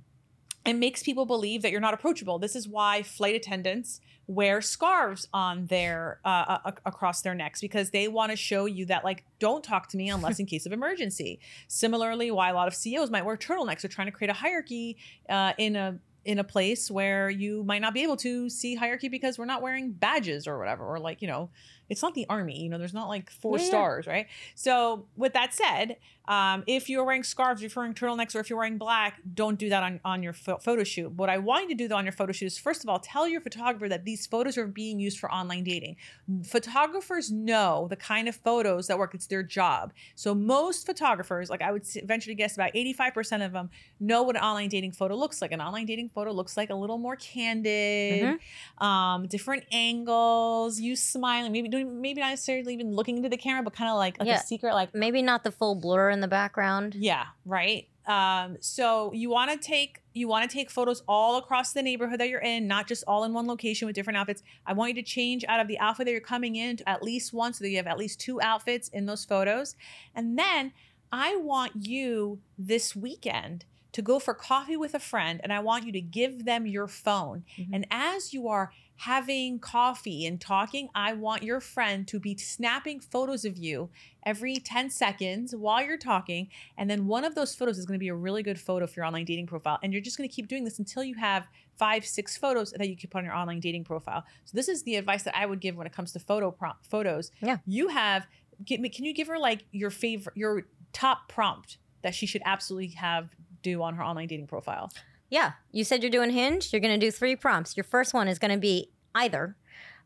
it makes people believe that you're not approachable. This is why flight attendants wear scarves on their uh, uh, across their necks because they want to show you that like don't talk to me unless in case of emergency. Similarly, why a lot of CEOs might wear turtlenecks. They're trying to create a hierarchy uh, in a in a place where you might not be able to see hierarchy because we're not wearing badges or whatever or like you know it's not the army you know there's not like four Yeah, yeah. stars right? So with that said um, if you're wearing scarves if you're wearing turtlenecks or if you're wearing black don't do that on, on your pho- photo shoot. What i want you to do though on your photo shoot is first of all tell your photographer that these photos are being used for online dating. Photographers know the kind of photos that work. It's their job. So most photographers like i would venture to guess about 85% of them know what an online dating photo looks like. An online dating photo looks like a little more candid um different angles you smiling maybe maybe not necessarily even looking into the camera but kind of like like Yeah. a secret like Maybe not the full blur in the background. yeah, right. Um, so you want to take you want to take photos all across the neighborhood that you're in, not just all in one location with different outfits. I want you to change out of the outfit that you're coming in at least once, so that you have at least two outfits in those photos. And then I want you this weekend to go for coffee with a friend, and I want you to give them your phone. Mhm. And as you are having coffee and talking, I want your friend to be snapping photos of you every 10 seconds while you're talking. And then one of those photos is going to be a really good photo for your online dating profile. And you're just going to keep doing this until you have five, six photos that you can put on your online dating profile. So this is the advice that I would give when it comes to photo prompt photos. Yeah. You have, can you give her like your favorite, your top prompt that she should absolutely have do on her online dating profile? Yeah. You said you're doing Hinge. You're going to do three prompts. Your first one is going to be either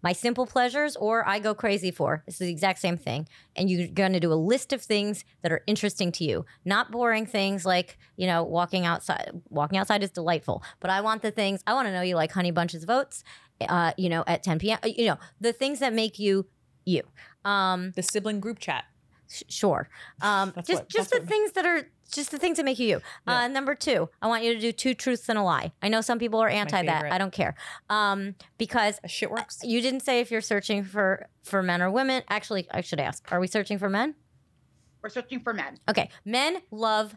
my simple pleasures or I go crazy for. It's the exact same thing. And you're going to do a list of things that are interesting to you, not boring things like, you know, walking outside. Walking outside is delightful, but I want the things, I want to know you like honey bunches of oats, uh, you know, at 10 p.m., you know, the things that make you you. Um, The sibling group chat. Sh- sure. Um, just what- just the what- things that are just the things that make you you. Yeah. Uh, number two, I want you to do two truths and a lie. I know some people are That's anti that. I don't care. Um, because That shit works. you didn't say if you're searching for for men or women. Actually, I should ask: Are we searching for men? We're searching for men. Okay, men love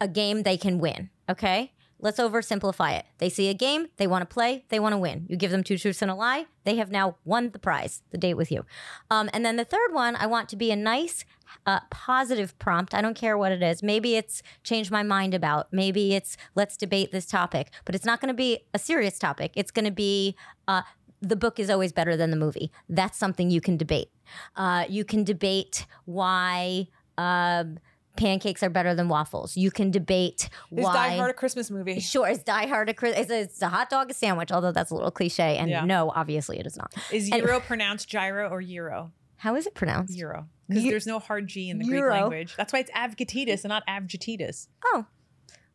a game they can win. Okay. Let's oversimplify it. They see a game, they want to play, they want to win. You give them two truths and a lie, they have now won the prize, the date with you. Um, and then the third one, I want to be a nice, uh, positive prompt. I don't care what it is. Maybe it's change my mind about. Maybe it's let's debate this topic. But it's not going to be a serious topic. It's going to be uh, the book is always better than the movie. That's something you can debate. Uh, you can debate why. Um, pancakes are better than waffles. You can debate Is why. Die Hard a Christmas movie? Sure, it's Die Hard. A, Chris- it's, a, it's a hot dog, a sandwich. Although that's a little cliche, and Yeah. no, obviously it is not. Is Anyway. Euro pronounced gyro or Euro? How is it pronounced? Euro. because there's no hard G in the Greek language. That's why it's Avgitidis and not Avgitidis. Oh,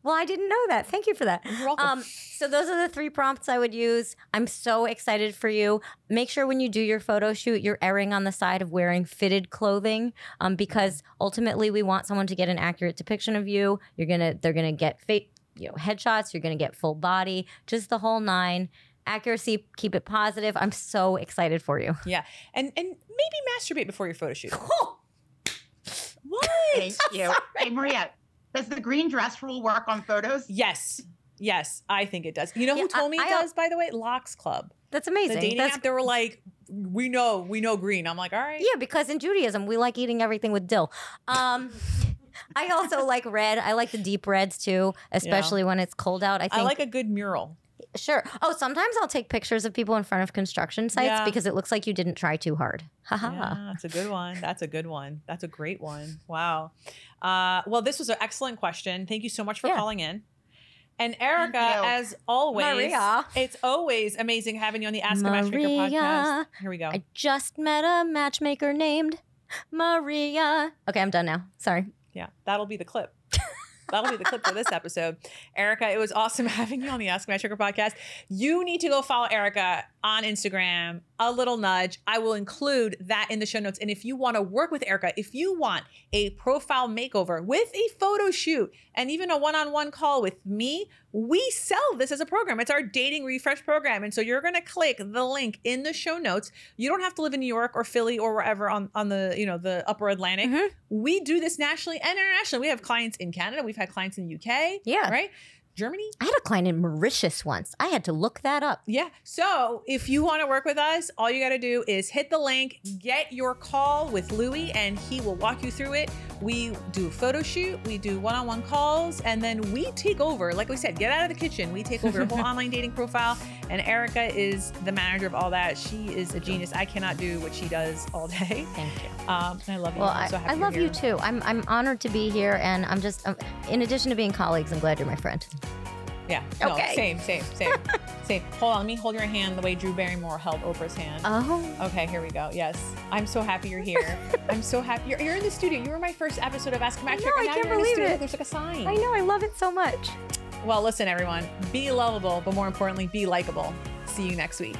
well, I didn't know that. Thank you for that. You're welcome. Um, so those are the three prompts I would use. I'm so excited for you. Make sure when you do your photo shoot, you're erring on the side of wearing fitted clothing, um, because ultimately we want someone to get an accurate depiction of you. You're gonna, they're gonna get fa- you know, headshots. You're gonna get full body, just the whole nine. Accuracy, keep it positive. I'm so excited for you. yeah, and and maybe masturbate before your photo shoot. what? Thank you. Hey, Maria, does the green dress rule work on photos? Yes, yes, I think it does. You know Yeah, who told me it I- does? By the way, Lox Club, That's the amazing. dating That's app. They were like, we know, we know green. I'm like, all right. Yeah, because in Judaism we like eating everything with dill. Um, I also like red. I like the deep reds too, especially when it's cold out. I think I like a good mural. Sure. Oh, sometimes I'll take pictures of people in front of construction sites Yeah. because it looks like you didn't try too hard. Haha. Yeah, that's a good one. That's a good one. That's a great one. Wow. Uh, well, this was an excellent question. Thank you so much for Yeah. calling in. And Erika, you. as always, Maria. it's always amazing having you on the Ask a Matchmaker podcast. Here we go. I just met a matchmaker named Maria. Okay, I'm done now. Sorry. Yeah, that'll be the clip. That'll be the clip for this episode. Erika, it was awesome having you on the Ask Matchmaker podcast. You need to go follow Erika on Instagram. A little nudge. I will include that in the show notes. And if you want to work with Erika, if you want a profile makeover with a photo shoot and even a one on one call with me, we sell this as a program. It's our dating refresh program. And so you're going to click the link in the show notes. You don't have to live in New York or Philly or wherever on, on the, you know, the upper Atlantic. Mhm. We do this nationally and internationally. We have clients in Canada. We've had clients in the UK. Yeah. Right? Germany. I had a client in Mauritius once. I had to look that up. Yeah. So if you want to work with us, all you got to do is hit the link, get your call with Louie, and he will walk you through it. We do a photo shoot, we do one on one calls, and then we take over. Like we said, get out of the kitchen. We take over your whole online dating profile. And Erika is the manager of all that. She is a genius. I cannot do what she does all day. Thank you. Um, I love you. Well, I'm so I love you too. I'm I'm honored to be here, and I'm just um, in addition to being colleagues, I'm glad you're my friend. Yeah. No, Okay. Same, same, same, same. Hold on. Let me hold your hand the way Drew Barrymore held Oprah's hand. Oh, Okay, here we go. Yes. I'm so happy you're here. I'm so happy. You're, you're in the studio. You were my first episode of Ask a Matchmaker. I can't in the believe it. There's like a sign. I know. I love it so much. Well, listen, everyone. Be lovable, but more importantly, be likable. See you next week.